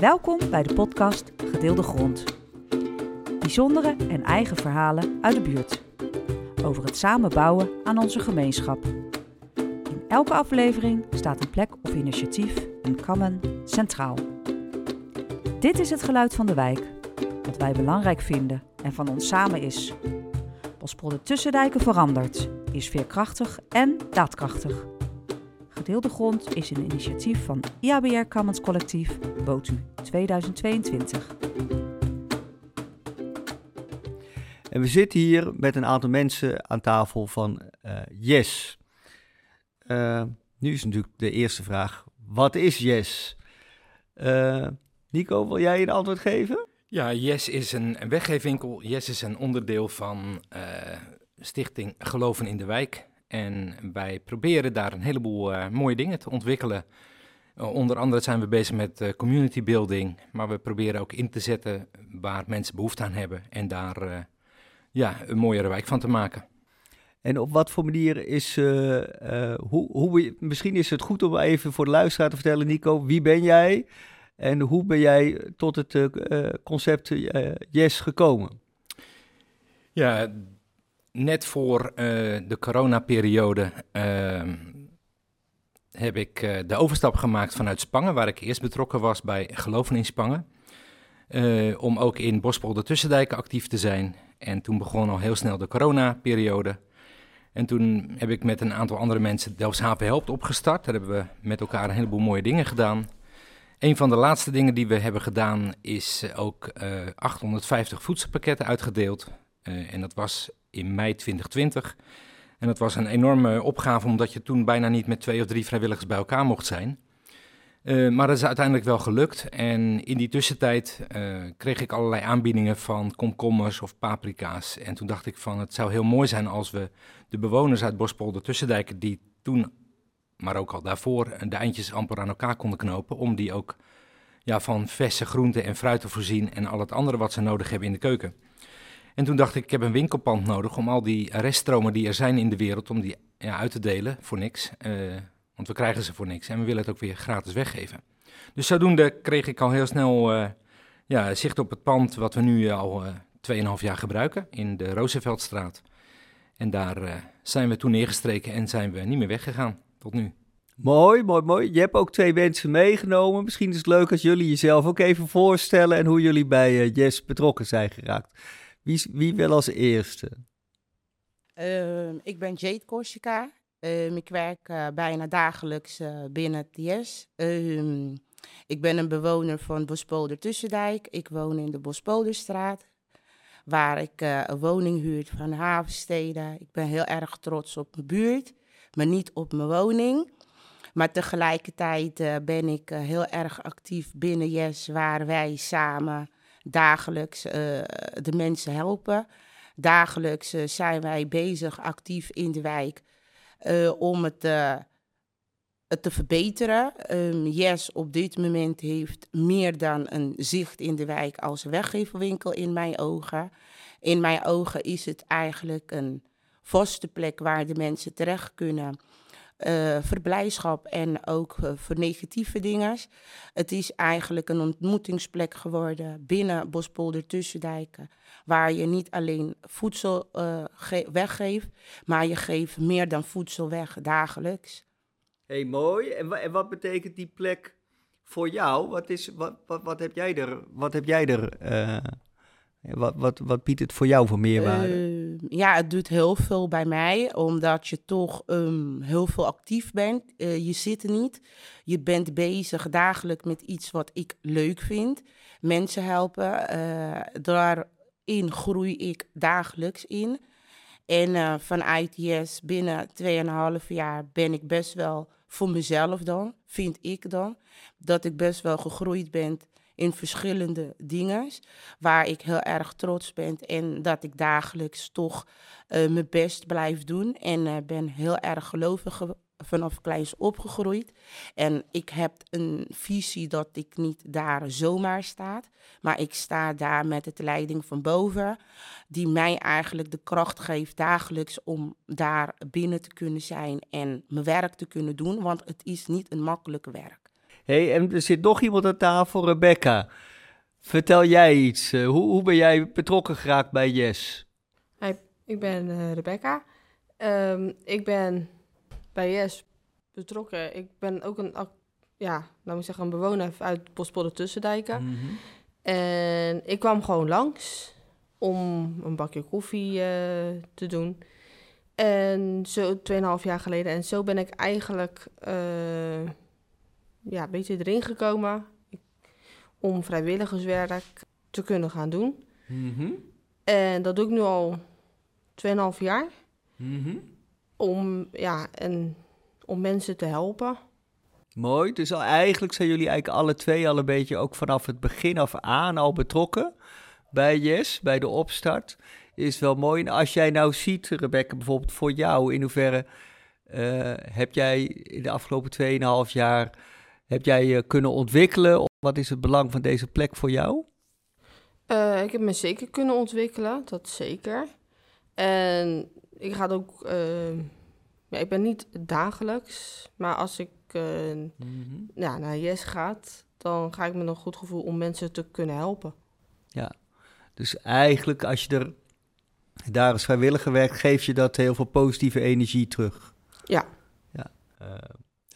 Welkom bij de podcast Gedeelde Grond. Bijzondere en eigen verhalen uit de buurt. Over het samen bouwen aan onze gemeenschap. In elke aflevering staat een plek of initiatief, een common, centraal. Dit is het geluid van de wijk, wat wij belangrijk vinden en van ons samen is. Bospolder Tussendijken verandert, is veerkrachtig en daadkrachtig. Gedeelde Grond is een initiatief van IABR Commons Collectief BOTU 2022. En we zitten hier met een aantal mensen aan tafel van uh, Yes. Uh, nu is natuurlijk de eerste vraag: wat is Yes? Uh, Nico, wil jij een antwoord geven? Ja, Yes is een weggeefwinkel. Yes is een onderdeel van Stichting Geloven in de Wijk. En wij proberen daar een heleboel uh, mooie dingen te ontwikkelen. Uh, onder andere zijn we bezig met uh, community building, maar we proberen ook in te zetten waar mensen behoefte aan hebben en daar ja, een mooiere wijk van te maken. En op wat voor manier is, hoe, hoe, misschien is het goed om even voor de luisteraar te vertellen, Nico, wie ben jij en hoe ben jij tot het concept Yes gekomen? Ja, net voor uh, de coronaperiode uh, heb ik uh, de overstap gemaakt vanuit Spangen, waar ik eerst betrokken was bij Geloven in Spangen. om ook in Bospolder Tussendijken actief te zijn. En toen begon al heel snel de coronaperiode. En toen heb ik met een aantal andere mensen Delfshaven Helpt opgestart. Daar hebben we met elkaar een heleboel mooie dingen gedaan. Een van de laatste dingen die we hebben gedaan is ook 850 voedselpakketten uitgedeeld. en dat was in mei 2020. En dat was een enorme opgave, omdat je toen bijna niet met twee of drie vrijwilligers bij elkaar mocht zijn. Uh, maar dat is uiteindelijk wel gelukt. En in die tussentijd uh, kreeg ik allerlei aanbiedingen van komkommers of paprika's. En toen dacht ik van het zou heel mooi zijn als we de bewoners uit Bospolder Tussendijken, die toen, maar ook al daarvoor, de eindjes amper aan elkaar konden knopen, om die ook ja, van verse groenten en fruit te voorzien en al het andere wat ze nodig hebben in de keuken. En toen dacht ik, ik heb een winkelpand nodig om al die reststromen die er zijn in de wereld, om die ja, uit te delen voor niks. Uh, want we krijgen ze voor niks en we willen het ook weer gratis weggeven. Dus zodoende kreeg ik al heel snel uh, ja, zicht op het pand wat we nu al uh, 2,5 jaar gebruiken in de Rooseveltstraat. En daar zijn we toen neergestreken en zijn we niet meer weggegaan tot nu. Mooi, mooi, mooi. Je hebt ook twee mensen meegenomen. Misschien is het leuk als jullie jezelf ook even voorstellen en hoe jullie bij Jess betrokken zijn geraakt. Wie, wie wil als eerste? Uh, ik ben Jade Corsica. Uh, ik werk uh, bijna dagelijks uh, binnen TS. Ehm, ik ben een bewoner van Bospolder Tussendijk. Ik woon in de Bospolderstraat, waar ik een woning huur van Havensteden. Ik ben heel erg trots op mijn buurt, maar niet op mijn woning. Maar tegelijkertijd ben ik heel erg actief binnen Yes, waar wij samen dagelijks uh, de mensen helpen. Dagelijks uh, zijn wij bezig, actief in de wijk, uh, om het, te verbeteren. Um, yes, op dit moment heeft meer dan een zicht in de wijk als weggeverwinkel in mijn ogen. In mijn ogen is het eigenlijk een vaste plek waar de mensen terecht kunnen uh, verblijfschap en ook uh, voor negatieve dingen. Het is eigenlijk een ontmoetingsplek geworden binnen Bospolder Tussendijken, waar je niet alleen voedsel uh, weggeeft, maar je geeft meer dan voedsel weg dagelijks. hey, mooi. En, en, wat betekent die plek voor jou? Wat, is, wat, wat, wat heb jij er, wat heb jij er wat, wat, wat biedt het voor jou voor meerwaarde? Uh, ja, het doet heel veel bij mij, omdat je toch um, heel veel actief bent. Uh, je zit er niet. Je bent bezig dagelijks met iets wat ik leuk vind. Mensen helpen. Uh, daarin groei ik dagelijks in. En vanuit Yes, binnen 2,5 jaar ben ik best wel voor mezelf dan, vind ik dan, dat ik best wel gegroeid ben in verschillende dingen. Waar ik heel erg trots ben en dat ik dagelijks toch uh, mijn best blijf doen. En uh, ben heel erg gelovig vanaf kleins opgegroeid. En ik heb een visie dat ik niet daar zomaar sta. Maar ik sta daar met het leiding van boven. Die mij eigenlijk de kracht geeft dagelijks om daar binnen te kunnen zijn en mijn werk te kunnen doen. Want het is niet een makkelijk werk hey, en er zit nog iemand aan tafel, Rebecca. Vertel jij iets. Eh, hoe, hoe ben jij betrokken geraakt bij Yes? Ik ben eh, Rebecca. Ehm, ik ben bij Yes betrokken. Ik ben ook een, ja, moet ik zeggen, een bewoner uit Bospolder Tussendijken. Mhm. En ik kwam gewoon langs om een bakje koffie eh, te doen. En zo 2,5 jaar geleden. En zo ben ik eigenlijk ja, een beetje erin gekomen om vrijwilligerswerk te kunnen gaan doen. Mhm. En dat doe ik nu al 2,5 jaar. Mhm. Om, ja, en, om mensen te helpen. Mooi. Dus al, eigenlijk zijn jullie eigenlijk alle twee al een beetje ook vanaf het begin af aan al betrokken bij Yes, bij de opstart. Is wel mooi. En als jij nou ziet, Rebecca, bijvoorbeeld voor jou, in hoeverre eh, heb jij in de afgelopen 2,5 jaar heb jij je kunnen ontwikkelen? Wat is het belang van deze plek voor jou? Eh, ik heb me zeker kunnen ontwikkelen, dat zeker. En ik ga ook, eh, ja, ik ben niet dagelijks, maar als ik eh, ja, naar Yes gaat, dan ga ik met een goed gevoel om mensen te kunnen helpen. Dus eigenlijk, als je er daar als vrijwilliger werkt, geef je dat heel veel positieve energie terug. Ja. Ja, eh,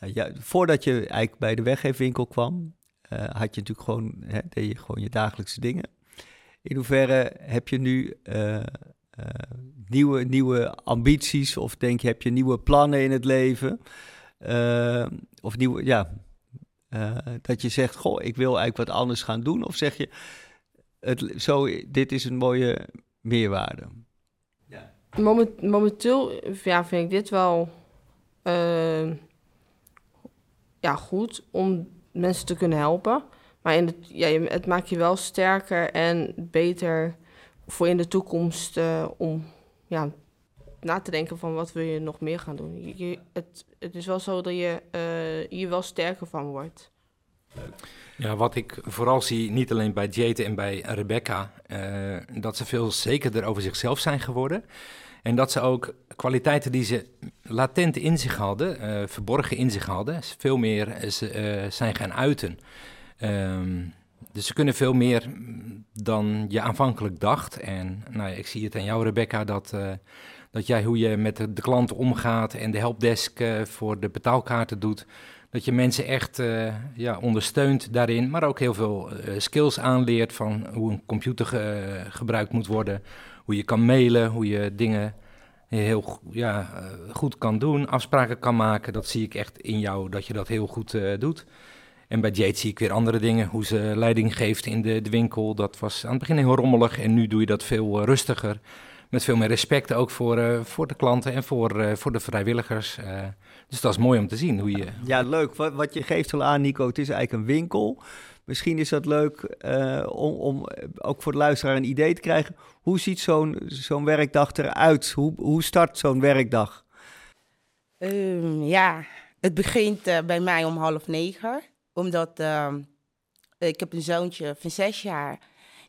ja, ja, voordat je eigenlijk bij de weggeefwinkel kwam, eh, had je natuurlijk gewoon, hè, deed je gewoon je dagelijkse dingen. In hoeverre heb je nu eh, eh, nieuwe, nieuwe ambities of denk je, heb je nieuwe plannen in het leven? Eh, of nieuwe, ja, eh, dat je zegt, goh, ik wil eigenlijk wat anders gaan doen. Of zeg je, het, zo, dit is een mooie meerwaarde. Moment, momenteel ja, vind ik dit wel eh, ja, goed om mensen te kunnen helpen. Maar in het, ja, je- het maakt je wel sterker en beter voor in de toekomst eh, om ja, na te denken van wat wil je nog meer gaan doen. Je, je- het, het is wel zo dat je eh hier wel sterker van wordt. Ja, wat ik vooral zie, niet alleen bij Jade en bij Rebecca, eh, dat ze veel zekerder over zichzelf zijn geworden. En dat ze ook kwaliteiten die ze latent in zich hadden, eh, verborgen in zich hadden, veel meer eh, ze, eh, zijn gaan uiten. Ehm, dus ze kunnen veel meer mm, dan je aanvankelijk dacht. En nou, ik zie het aan jou, Rebecca, dat, dat jij hoe je met de, de klant omgaat en de helpdesk voor de betaalkaarten doet. Dat je mensen echt ja, ondersteunt daarin, maar ook heel veel skills aanleert van hoe een computer ge- gebruikt moet worden, hoe je kan mailen, hoe je dingen heel ja, eh, goed kan doen, afspraken kan maken. Dat zie ik echt in jou, dat je dat heel goed eh, doet. En bij Jade zie ik weer andere dingen, hoe ze leiding geeft in de, winkel. Dat was aan het begin heel rommelig en nu doe je dat veel eh, rustiger. Met veel meer respect ook voor, voor de klanten en voor, voor de vrijwilligers. dus dat is mooi om te zien hoe je... Ja, leuk. Wat, wat je geeft al aan, Nico, het is eigenlijk een winkel. Misschien is dat leuk eh, om, om eh, ook voor de luisteraar een idee te krijgen. Hoe ziet zo'n zo'n werkdag eruit? Hoe, hoe start zo'n werkdag? Ehm, ja, het begint eh, bij mij om half negen. Omdat ehm, ik heb een zoontje van zes jaar.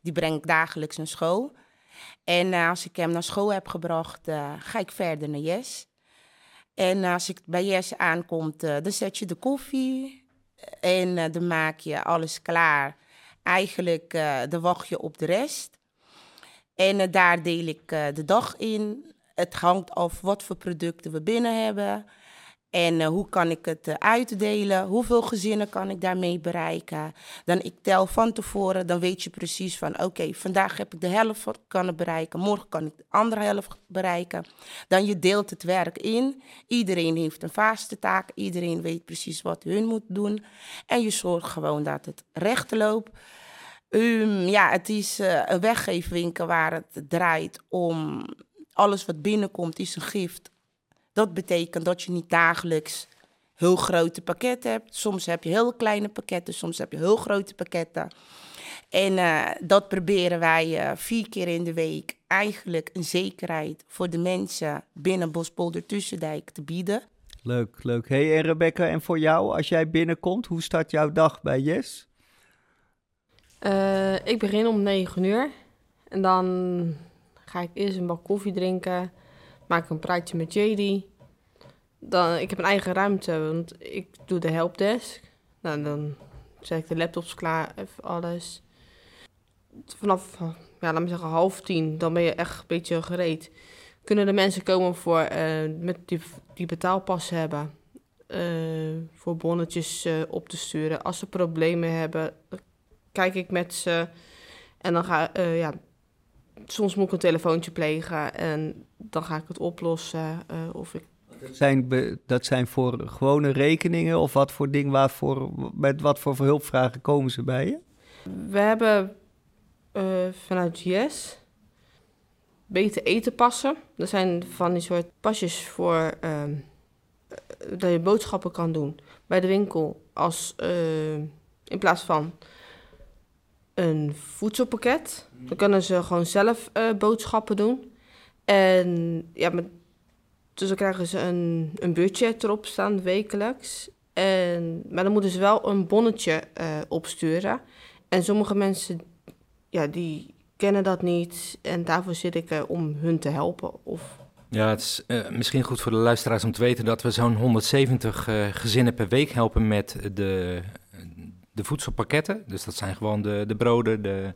Die breng ik dagelijks naar school. En als ik hem naar school heb gebracht, ga ik verder naar Yes. En als ik bij Yes aankomt, dan zet je de koffie. En eh, dan maak je alles klaar. Eigenlijk, eh, dan wacht je op de rest. En eh, daar deel ik de dag in. Het hangt af wat voor producten we binnen hebben. En eh, hoe kan ik het eh, uitdelen? Hoeveel gezinnen kan ik daarmee bereiken? Dan ik tel van tevoren, dan weet je precies van... oké, vandaag heb ik de helft kunnen bereiken... morgen kan ik de andere helft bereiken. Dan je deelt het werk in. Iedereen heeft een vaste taak. Iedereen weet precies wat hun moet doen. En je zorgt gewoon dat het recht loopt. Ehm, ja, het is eh, een weggeefwinkel waar het draait om... alles wat binnenkomt is een gift. Dat betekent dat je niet dagelijks heel grote pakketten hebt. Soms heb je heel kleine pakketten, soms heb je heel grote pakketten. En eh, dat proberen wij eh, vier keer in de week eigenlijk een zekerheid voor de mensen binnen Bospolder Tussendijk te bieden. Leuk, leuk. Hey, en Rebecca, en voor jou, als jij binnenkomt, hoe start jouw dag bij Yes? Eh, ik begin om 9 uur. En dan ga ik eerst een bak koffie drinken. Maak ik een praatje met JD. Dan, ik heb een eigen ruimte, want ik doe de helpdesk. Nou, dan zet ik de laptops klaar, even alles. Vanaf, ja, laat me zeggen, half tien, dan ben je echt een beetje gereed. Kunnen de mensen komen voor, eh, met die, die betaalpassen hebben, eh, voor bonnetjes eh, op te sturen. Als ze problemen hebben, kijk ik met ze en dan ga ja, soms moet ik een telefoontje plegen en dan ga ik het oplossen. eh, of ik Dat zijn, be- dat zijn voor gewone rekeningen of wat voor ding, waarvoor, met wat voor hulpvragen komen ze bij je? We hebben eh, vanuit Yes beter eten passen. Dat zijn van die soort pasjes voor eh, dat je boodschappen kan doen bij de winkel. Als, eh, in plaats van een voedselpakket. Dan kunnen ze gewoon zelf eh, boodschappen doen. En ja, met, dus krijgen ze een, een budget erop staan wekelijks. En, maar dan moeten ze wel een bonnetje eh, opsturen. En sommige mensen, ja, die kennen dat niet. En daarvoor zit ik er om hun te helpen. Of, Ja, het is eh, misschien goed voor de luisteraars om te weten dat we zo'n 170 eh, gezinnen per week helpen met de, de voedselpakketten. Dus dat zijn gewoon de, de broden, de,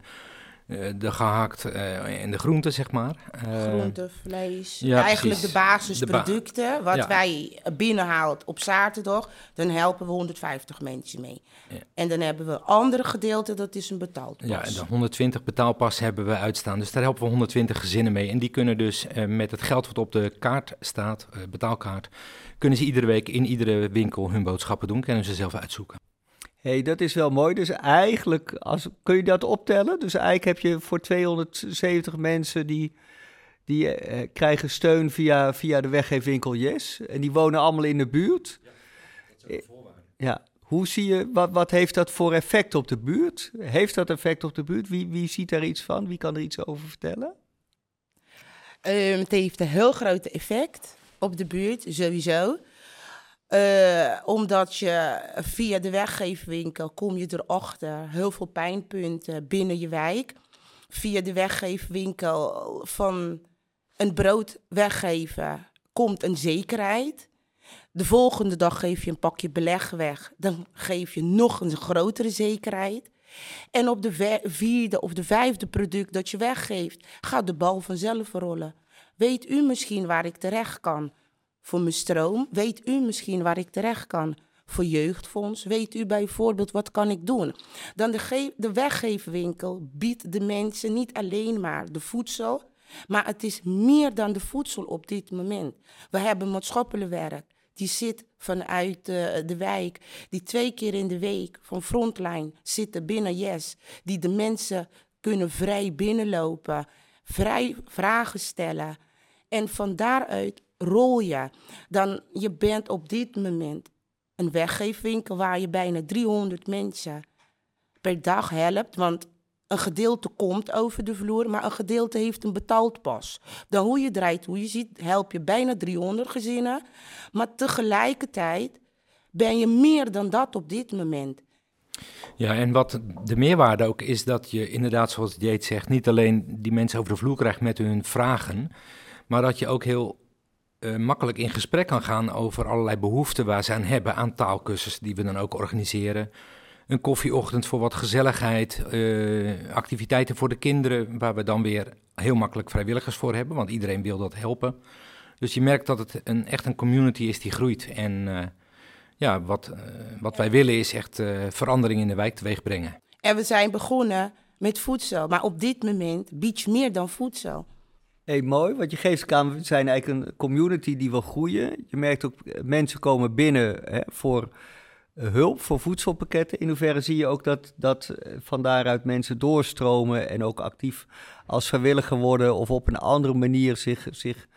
eh, de gehakt eh, en de groenten, zeg maar. Eh, Groente, vlees. ja, Eigenlijk precies. de basisproducten. wat Ja. wij binnenhaalt op zaterdag. Dan helpen we 150 mensen mee. Ja. En dan hebben we andere gedeelte, dat is een betaald Ja, en de 120 betaalpassen hebben we uitstaan. Dus daar helpen we 120 gezinnen mee. En die kunnen dus met het geld wat op de kaart staat, betaalkaart, kunnen ze iedere week in iedere winkel hun boodschappen doen. Kunnen ze zelf uitzoeken. Hey, dat is wel mooi. Dus eigenlijk, als, kun je dat optellen? Dus eigenlijk heb je voor 270 mensen die, die eh, krijgen steun via, via de weggeefwinkel Yes. En die wonen allemaal in de buurt. Ja, hoe zie je, wat, wat heeft dat voor effect op de buurt? Heeft dat effect op de buurt? Wie, wie ziet daar iets van? Wie kan er iets over vertellen? Ehm, het heeft een heel groot effect op de buurt, sowieso. Eh, omdat je via de weggeefwinkel kom je erachter heel veel pijnpunten binnen je wijk. Via de weggeefwinkel van een brood weggeven komt een zekerheid. De volgende dag geef je een pakje beleg weg. Dan geef je nog een grotere zekerheid. En op de vierde of de vijfde product dat je weggeeft, gaat de bal vanzelf rollen. Weet u misschien waar ik terecht kan voor mijn stroom? Weet u misschien waar ik terecht kan voor jeugdfonds? Weet u bijvoorbeeld wat kan ik doen? Dan de, de weggeefwinkel biedt de mensen niet alleen maar de voedsel, maar het is meer dan de voedsel op dit moment. We hebben maatschappelijk werk. Die zit vanuit eh, de wijk, die twee keer in de week van Frontline zitten binnen Yes. Die de mensen kunnen vrij binnenlopen, vrij vragen stellen. En van daaruit rol je. Dan je bent op dit moment een weggeefwinkel waar je bijna 300 mensen per dag helpt. Want een gedeelte komt over de vloer, maar een gedeelte heeft een betaald pas. Dan hoe je draait, hoe je ziet, help je bijna 300 gezinnen. Maar tegelijkertijd ben je meer dan dat op dit moment. Ja, en wat de meerwaarde ook is dat je inderdaad, zoals Jeet zegt, niet alleen die mensen over de vloer krijgt met hun vragen, maar dat je ook heel eh, makkelijk in gesprek kan gaan over allerlei behoeften waar ze aan hebben aan taalkursussen die we dan ook organiseren. Een koffieochtend voor wat gezelligheid, eh, activiteiten voor de kinderen, waar we dan weer heel makkelijk vrijwilligers voor hebben, want iedereen wil dat helpen. Dus je merkt dat het een, echt een community is die groeit. En eh, ja, wat, wat wij willen is echt verandering in de wijk teweeg brengen. En we zijn begonnen met voedsel, maar op dit moment bied je meer dan voedsel. Hey, mooi, want je we zijn eigenlijk een community die wil groeien. Je merkt ook, eh, mensen komen binnen hè, voor eh, hulp, voor voedselpakketten. In hoeverre zie je ook dat, dat eh, van daaruit mensen doorstromen en ook actief als vrijwilliger worden of op een andere manier zich, zich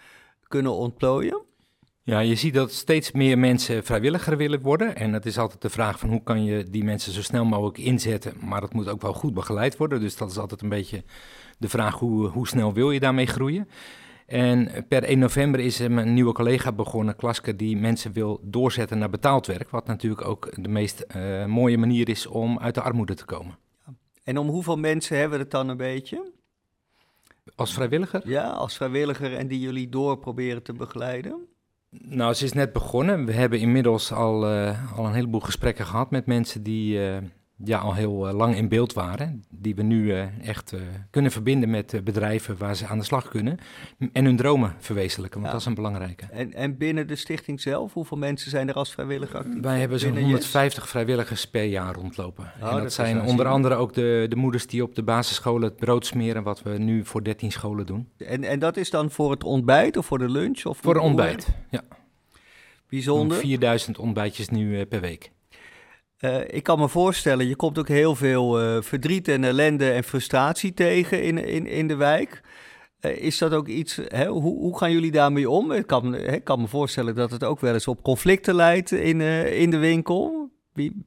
kunnen ontplooien? Ja, je ziet dat steeds meer mensen vrijwilliger willen worden. En het is altijd de vraag van hoe kan je die mensen zo snel mogelijk inzetten. Maar dat moet ook wel goed begeleid worden. Dus dat is altijd een beetje de vraag hoe, hoe snel wil je daarmee groeien. En per 1 november is er een nieuwe collega begonnen, Klaske, die mensen wil doorzetten naar betaald werk. Wat natuurlijk ook de meest eh, mooie manier is om uit de armoede te komen. En om hoeveel mensen hebben we het dan een beetje? Als vrijwilliger? Ja, als vrijwilliger en die jullie door proberen te begeleiden? Nou, ze is net begonnen. We hebben inmiddels al, uh, al een heleboel gesprekken gehad met mensen die uh, ja, al heel uh, lang in beeld waren. Die we nu echt kunnen verbinden met bedrijven waar ze aan de slag kunnen. En hun dromen verwezenlijken, want Ja. dat is een belangrijke. En, en binnen de stichting zelf, hoeveel mensen zijn er als vrijwilliger actief? Wij hebben zo'n Binnen Yes? 150 vrijwilligers per jaar rondlopen. Oh, en dat dat, zijn onder andere ook de, de moeders die op de basisscholen het brood smeren, wat we nu voor 13 scholen doen. En, en dat is dan voor het ontbijt of voor de lunch? Of Voor hoe- ontbijt. Ja, Bijzonder. 4000 ontbijtjes nu eh, per week. Eh, ik kan me voorstellen, je komt ook heel veel eh, verdriet en ellende en frustratie tegen in, in, in de wijk. Eh, is dat ook iets, hè, hoe, hoe gaan jullie daarmee om? Ik kan, hè, kan me voorstellen dat het ook wel eens op conflicten leidt in, in de winkel. Wie,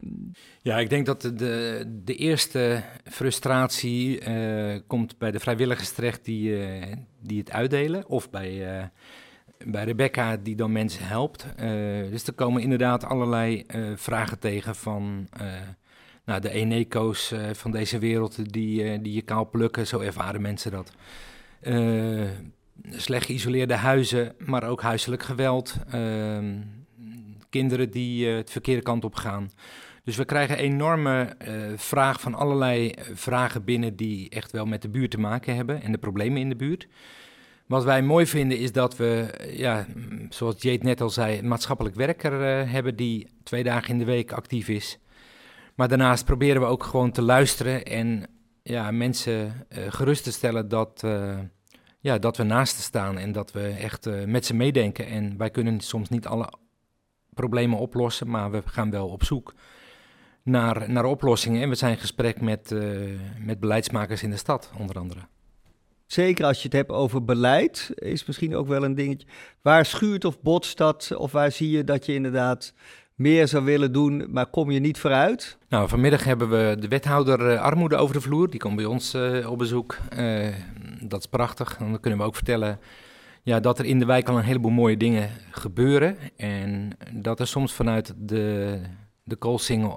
Ja, ik denk dat de, de, eerste frustratie komt bij de vrijwilligers terecht die, die het uitdelen. Of bij, bij Rebecca die dan mensen helpt. Eh, dus er komen inderdaad allerlei eh, vragen tegen van eh, nou, de Eneco's van deze wereld die, die je kaal plukken. Zo ervaren mensen dat. Slecht geïsoleerde huizen, maar ook huiselijk geweld. Ehm, kinderen die het verkeerde kant op gaan. Dus we krijgen enorme vraag van allerlei vragen binnen die echt wel met de buurt te maken hebben en de problemen in de buurt. Wat wij mooi vinden is dat we, ja, zoals Jade net al zei, een maatschappelijk werker eh, hebben die twee dagen in de week actief is. Maar daarnaast proberen we ook gewoon te luisteren en ja, mensen eh, gerust te stellen dat, eh, ja, dat we naast ze staan en dat we echt met ze meedenken. En wij kunnen soms niet alle problemen oplossen, maar we gaan wel op zoek naar, naar oplossingen. En we zijn in gesprek met, met beleidsmakers in de stad, onder andere. Zeker als je het hebt over beleid, is misschien ook wel een dingetje. Waar schuurt of botst dat? Of waar zie je dat je inderdaad meer zou willen doen, maar kom je niet vooruit? Nou, vanmiddag hebben we de wethouder eh, armoede over de vloer. Die komt bij ons eh, op bezoek. Eh, dat is prachtig. Dan kunnen we ook vertellen ja, dat er in de wijk al een heleboel mooie dingen gebeuren. En dat er soms vanuit de, de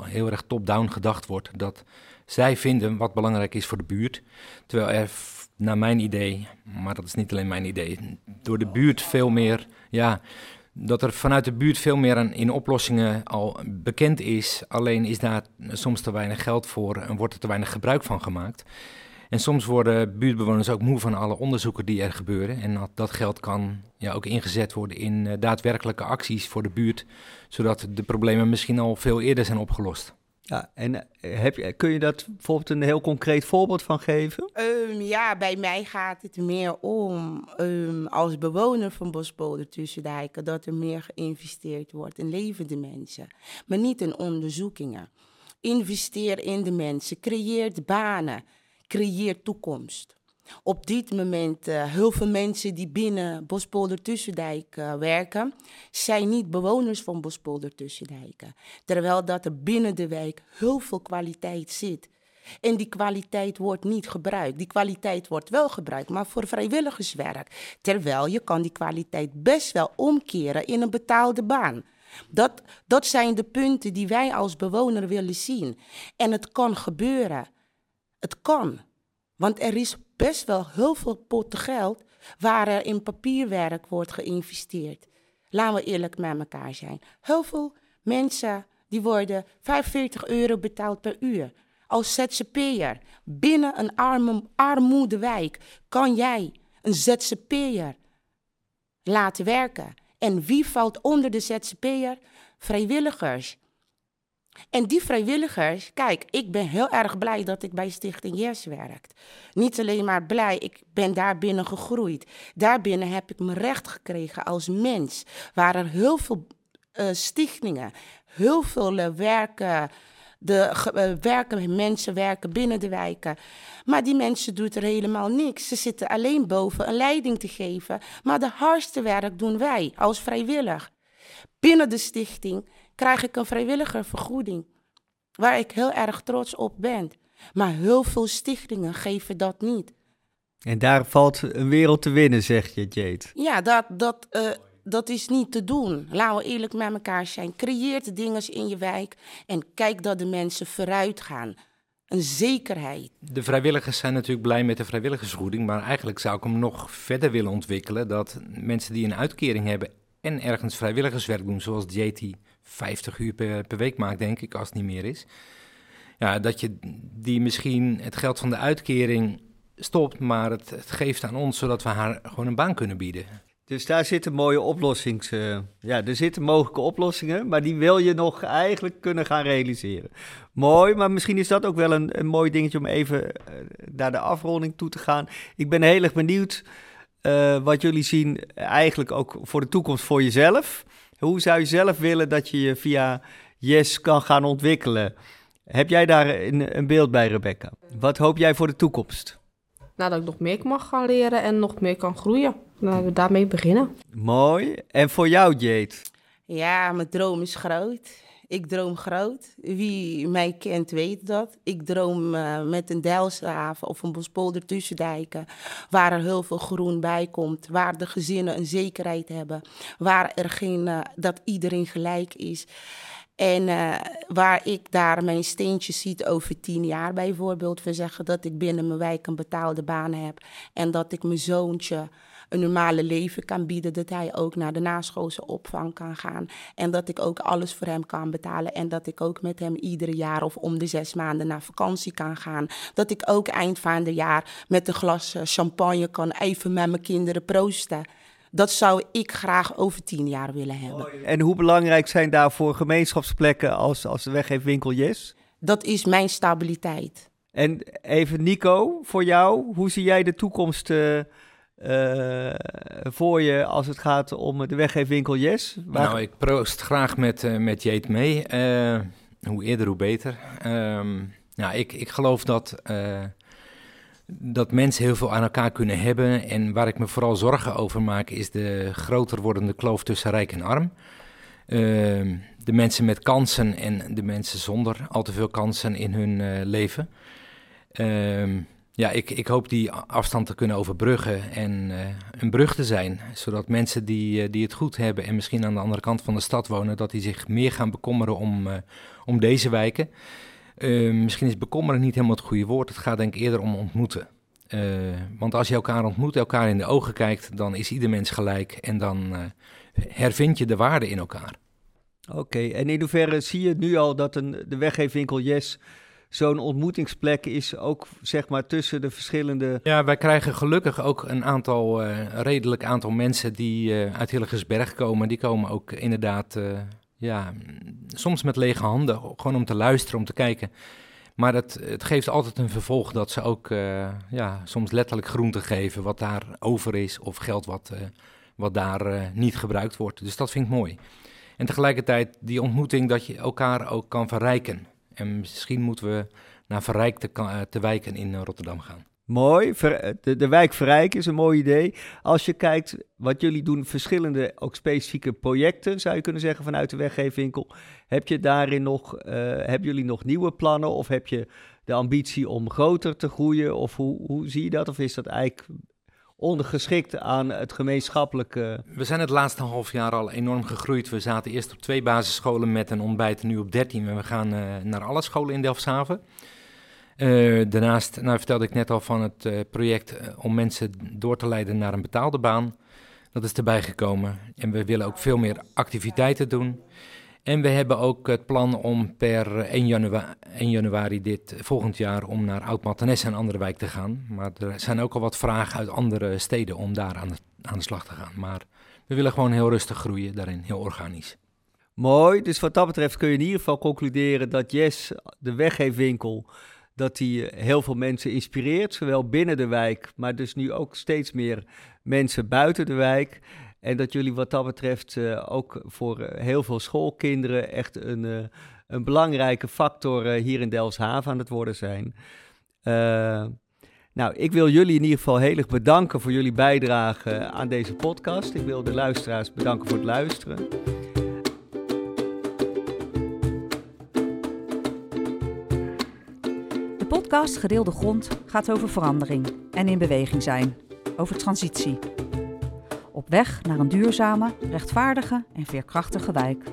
heel erg top-down gedacht wordt. Dat zij vinden wat belangrijk is voor de buurt. Terwijl er, naar mijn idee, maar dat is niet alleen mijn idee, door de buurt veel meer, ja, dat er vanuit de buurt veel meer in oplossingen al bekend is. Alleen is daar soms te weinig geld voor en wordt er te weinig gebruik van gemaakt. En soms worden buurtbewoners ook moe van alle onderzoeken die er gebeuren. En dat, dat geld kan ja, ook ingezet worden in eh, daadwerkelijke acties voor de buurt, zodat de problemen misschien al veel eerder zijn opgelost. Ja, en eh, heb kun je daar bijvoorbeeld een heel concreet voorbeeld van geven? Ehm, ja, bij mij gaat het meer om ehm, als bewoner van Bospolder Tussendijken dat er meer geïnvesteerd wordt in levende mensen, maar niet in onderzoekingen. Investeer in de mensen, creëert banen, creëert toekomst. Op dit moment, eh, heel veel mensen die binnen Bospolder Tussendijk eh, werken, zijn niet bewoners van Bospolder Tussendijken. Terwijl dat er binnen de wijk heel veel kwaliteit zit. En die kwaliteit wordt niet gebruikt. Die kwaliteit wordt wel gebruikt, maar voor vrijwilligerswerk. Terwijl je kan die kwaliteit best wel omkeren in een betaalde baan. Dat, dat zijn de punten die wij als bewoner willen zien. En het kan gebeuren. Het kan. Want er is best wel heel veel potten geld waar er in papierwerk wordt geïnvesteerd. Laten we eerlijk met elkaar zijn. Heel veel mensen die worden 45 euro betaald per uur. Als ZZP'er binnen een arme, armoedewijk kan jij een ZZP'er laten werken. En wie valt onder de ZZP'er? Vrijwilligers. En die vrijwilligers, kijk, ik ben heel erg blij dat ik bij Stichting Yes werk. Niet alleen maar blij, ik ben daar binnen gegroeid. Daarbinnen heb ik mijn recht gekregen als mens. Waar er heel veel eh, stichtingen, heel veel eh, werken, de eh, werken, mensen werken binnen de wijken. Maar die mensen doen er helemaal niks. Ze zitten alleen boven een leiding te geven. Maar de hardste werk doen wij als vrijwillig. Binnen de stichting krijg ik een vrijwilligervergoeding. Waar ik heel erg trots op ben. Maar heel veel stichtingen geven dat niet. En daar valt een wereld te winnen, zeg je, Jade. Ja, dat, dat, eh, dat is niet te doen. Laten we eerlijk met elkaar zijn. Creëer de dingen in je wijk en kijk dat de mensen vooruit gaan. Een zekerheid. De vrijwilligers zijn natuurlijk blij met de vrijwilligersvergoeding, maar eigenlijk zou ik hem nog verder willen ontwikkelen. Dat mensen die een uitkering hebben en ergens vrijwilligerswerk doen, zoals JT 50 uur per, week maakt, denk ik, als het niet meer is. Ja, dat je die misschien het geld van de uitkering stopt, maar het, het geeft aan ons, zodat we haar gewoon een baan kunnen bieden. Dus daar zitten mooie oplossings... eh, ja, er zitten mogelijke oplossingen, maar die wil je nog eigenlijk kunnen gaan realiseren. Mooi, maar misschien is dat ook wel een, een mooi dingetje om even eh, naar de afronding toe te gaan. Ik ben heel erg benieuwd eh, wat jullie zien eigenlijk ook voor de toekomst voor jezelf. Hoe zou je zelf willen dat je je via Yes kan gaan ontwikkelen? Heb jij daar een, een beeld bij, Rebecca? Wat hoop jij voor de toekomst? Nou, dat ik nog meer mag gaan leren en nog meer kan groeien. Laten we daarmee beginnen. Mooi. En voor jou, Jade? Ja, mijn droom is groot. Ik droom groot. Wie mij kent weet dat. Ik droom eh, met een Dijlshaven of een Bospolder tussendijken. Waar er heel veel groen bij komt. Waar de gezinnen een zekerheid hebben. Waar er geen, eh, dat iedereen gelijk is. En eh, waar ik daar mijn steentjes ziet over tien jaar bijvoorbeeld. We zeggen dat ik binnen mijn wijk een betaalde baan heb. En dat ik mijn zoontje een normale leven kan bieden. Dat hij ook naar de naschoolse opvang kan gaan. En dat ik ook alles voor hem kan betalen. En dat ik ook met hem iedere jaar of om de zes maanden naar vakantie kan gaan. Dat ik ook eind van het jaar met een glas eh, champagne kan even met mijn kinderen proosten. Dat zou ik graag over tien jaar willen hebben. En hoe belangrijk zijn daarvoor gemeenschapsplekken als, als de weggeefwinkel Yes? Dat is mijn stabiliteit. En even Nico, voor jou, hoe zie jij de toekomst eh, eh, voor je als het gaat om de weggeefwinkel Yes? Nou, ik proost graag met, eh met Jeet mee. Eh, hoe eerder, hoe beter. Ehm, ja, ik, ik geloof dat, dat mensen heel veel aan elkaar kunnen hebben. En waar ik me vooral zorgen over maak, is de groter wordende kloof tussen rijk en arm. Ehm, de mensen met kansen en de mensen zonder al te veel kansen in hun leven. Ehm, ja, ik, ik hoop die afstand te kunnen overbruggen en eh, een brug te zijn. Zodat mensen die, eh, die het goed hebben en misschien aan de andere kant van de stad wonen, dat die zich meer gaan bekommeren om, eh, om deze wijken. Misschien is bekommeren niet helemaal het goede woord. Het gaat denk ik eerder om ontmoeten. Want als je elkaar ontmoet, elkaar in de ogen kijkt, dan is ieder mens gelijk. En dan hervind je de waarde in elkaar. Oké, en in hoeverre zie je nu al dat een, de weggeefwinkel Yes zo'n ontmoetingsplek is, ook zeg maar tussen de verschillende... Ja, wij krijgen gelukkig ook een aantal, eh, redelijk aantal mensen die eh, uit Hillegersberg komen. Die komen ook inderdaad, eh, ja, soms met lege handen, gewoon om te luisteren, om te kijken. Maar het, het geeft altijd een vervolg dat ze ook, ja, soms letterlijk groente geven wat daar over is of geld wat, wat daar niet gebruikt wordt. Dus dat vind ik mooi. En tegelijkertijd die ontmoeting dat je elkaar ook kan verrijken. En misschien moeten we naar verrijkte eh, te wijken in eh, Rotterdam gaan. Mooi, ver- de, wijk verrijken is een mooi idee. Als je kijkt wat jullie doen, verschillende ook specifieke projecten, zou je kunnen zeggen, vanuit de weggeefwinkel. Heb je daarin nog, eh, hebben jullie nog nieuwe plannen of heb je de ambitie om groter te groeien? Of hoe, hoe zie je dat? Of is dat eigenlijk ondergeschikt aan het gemeenschappelijke... We zijn het laatste half jaar al enorm gegroeid. We zaten eerst op twee basisscholen met een ontbijt nu op 13. En we gaan eh, naar alle scholen in Delfshaven. Eh, daarnaast, nou vertelde ik net al van het eh, project om mensen door te leiden naar een betaalde baan. Dat is erbij gekomen. En we willen ook veel meer activiteiten doen. En we hebben ook het plan om per 1 januari, 1 januari dit volgend jaar om naar Oud-Mattenes en andere wijk te gaan. Maar er zijn ook al wat vragen uit andere steden om daar aan de, aan de slag te gaan. Maar we willen gewoon heel rustig groeien daarin, heel organisch. Mooi, dus wat dat betreft kun je in ieder geval concluderen dat Yes, de weggeefwinkel, dat die heel veel mensen inspireert, zowel binnen de wijk, maar dus nu ook steeds meer mensen buiten de wijk. En dat jullie wat dat betreft eh, ook voor eh, heel veel schoolkinderen echt een, eh, een belangrijke factor hier in Delfshaven aan het worden zijn. Nou, ik wil jullie in ieder geval heel erg bedanken voor jullie bijdrage aan deze podcast. Ik wil de luisteraars bedanken voor het luisteren. De podcast Gedeelde Grond gaat over verandering en in beweging zijn, over transitie. Op weg naar een duurzame, rechtvaardige en veerkrachtige wijk.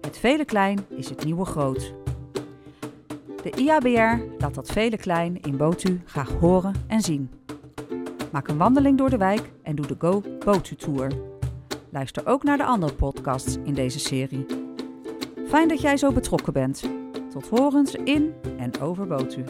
Het vele klein is het nieuwe groot. De IABR laat dat vele klein in Botu graag horen en zien. Maak een wandeling door de wijk en doe de Go Botu Tour. Luister ook naar de andere podcasts in deze serie. Fijn dat jij zo betrokken bent. Tot horens in en over Botu.